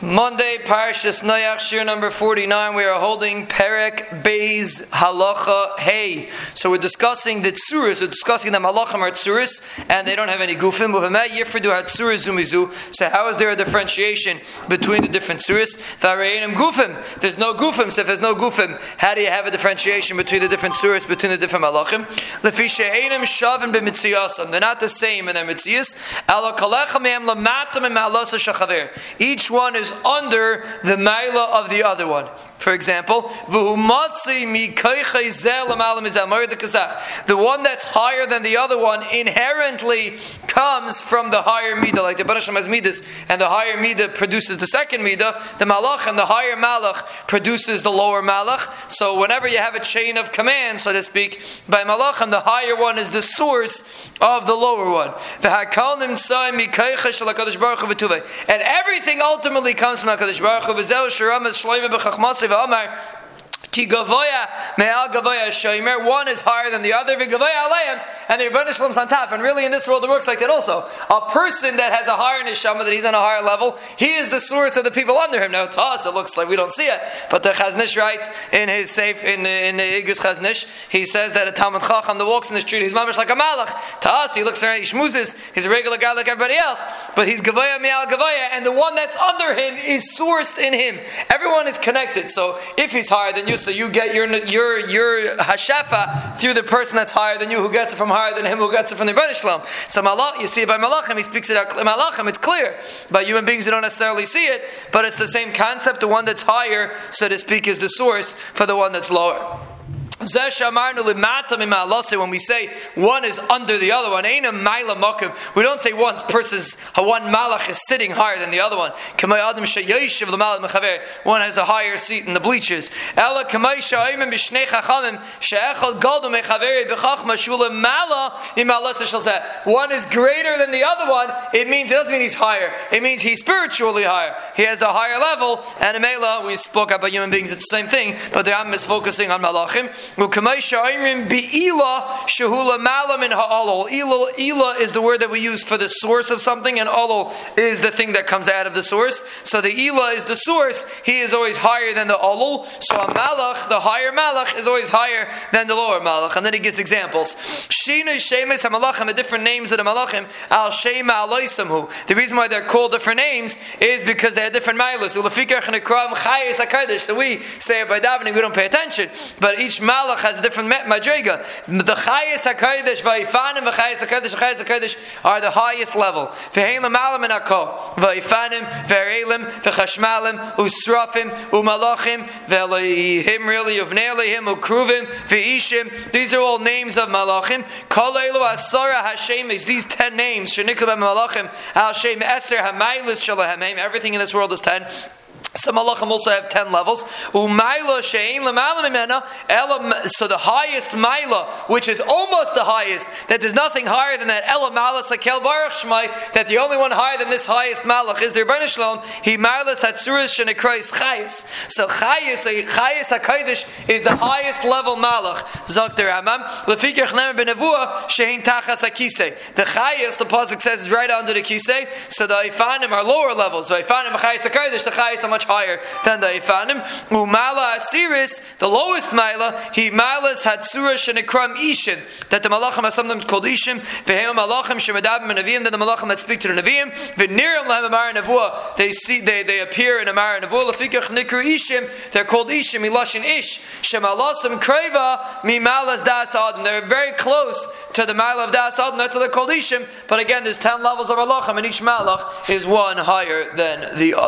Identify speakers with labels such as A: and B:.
A: Monday, Parashas Noach, Shiur number 49. We are holding Perek Beis Halacha Hey. So we're discussing the Tsuris, we're discussing the Malachim are Tsuris, and they don't have any Gufim. So how is there a differentiation between the different Tsuris? Gufim. There's no Gufim, so if there's no Gufim, how do you have a differentiation between the different Tsuris, between the different B'Mitziyasam. They're not the same in their and Each one is under the Maila of the other one. For example, the one that's higher than the other one inherently comes from the higher midah, like the Barasham has midas, and the higher midah produces the second midah. The malach and the higher malach produces the lower malach. So whenever you have a chain of command, so to speak, by malach, and the higher one is the source of the lower one. And everything ultimately comes from Hakadosh Baruch Hu. Amar Ki gavoya me'al gavoya shomer. One is higher than the other. V'gavoya aleim, and the Ribono Shel Olam's on top. And really, in this world, it works like that also. A person that has a higher neshama, that he's on a higher level, he is the source of the people under him. Now, to us, it looks like we don't see it, but the Chaznish writes in his safe in in the Igus Chaznish, he says that a Talmud Chacham that walks in the street, he's mamish like a malach. To us, he looks around, he schmoozes, he's a regular guy like everybody else, but he's gavoya me'al gavoya, and the one that's under him is sourced in him. Everyone is connected. So if he's higher than you, so you get your your your hashafa through the person that's higher than you, who gets it from higher than him, who gets it from the Ribono Shel Olam. So malach, you see it by malachim. He speaks it out malachim. It's clear. By human beings, you don't necessarily see it, but it's the same concept. The one that's higher, so to speak, is the source for the one that's lower. When we say one is under the other one, we don't say one person's uh, one malach is sitting higher than the other one. One has a higher seat in the bleachers. One is greater than the other one. It means it doesn't mean he's higher. It means he's spiritually higher. He has a higher level. And in Mela, we spoke about human beings. It's the same thing, but the Am is focusing on malachim. Ila is the word that we use for the source of something, and alol is the thing that comes out of the source. So the ila is the source. He is always higher than the alol. So a malach, the higher malach, is always higher than the lower malach. And then he gives examples. Shina shemes hamalachim, the different names of the malachim. Al shema aloisamhu. The reason why they're called different names is because they have different milas. So we say it by davening, we don't pay attention. But each malach has a different madrega. The Chayes HaKadosh, Va'ifanim, V'Chayes HaKadosh, V'Chayes HaKadosh are the highest level. V'Hein L'malam in Akol, Va'ifanim, V'Erelim, V'Chashmalim, Usrafim, Umalachim, V'Elihim, really, Uvneilihim, Ukruvim, V'Ishim. These are all names of Malachim. Kol Elu Asara Hashem is these ten names. Shenikla Malachim, Hashem Eser Hamaylis Shalahamim. Everything in this world is ten. Some malachim also have ten levels. So the highest maila, which is almost the highest, that there's nothing higher than that. Shmai. That the only one higher than this highest malach is the Ribono Shel Olam. He malas hatzuris shenekrais chayis. So chayis, chayis hakodesh is the highest level malach. Zok der Rambam. Lefikir chnemer benavua tachas hakise. The chayis, the pasuk says, is right under the kisei. So the ifanim are lower levels. The ifanim chayis hakodesh. The chayis much higher than the Ifanim. Umala Asiris, the lowest Maila, he Malas Hatsura Shenekram Ishin, that the Malachim are sometimes called Ishim, Vehem Malachim Shemadabim and Nevi'im, that the Malachim that speak to the Nevi'im, Venirim Lahem Amar Nevuah, they see, they, they appear in Amar Nevuah, Lafikach Nikru Ishim, they're called Ishim, Ilashin Ish, Shemalasim Kreva, Mi Malas Das Adam, they're very close to the Maila of Das Adam, that's why they're called Ishim, but again, there's 10 levels of Malachim, and each Malach is one higher than the other.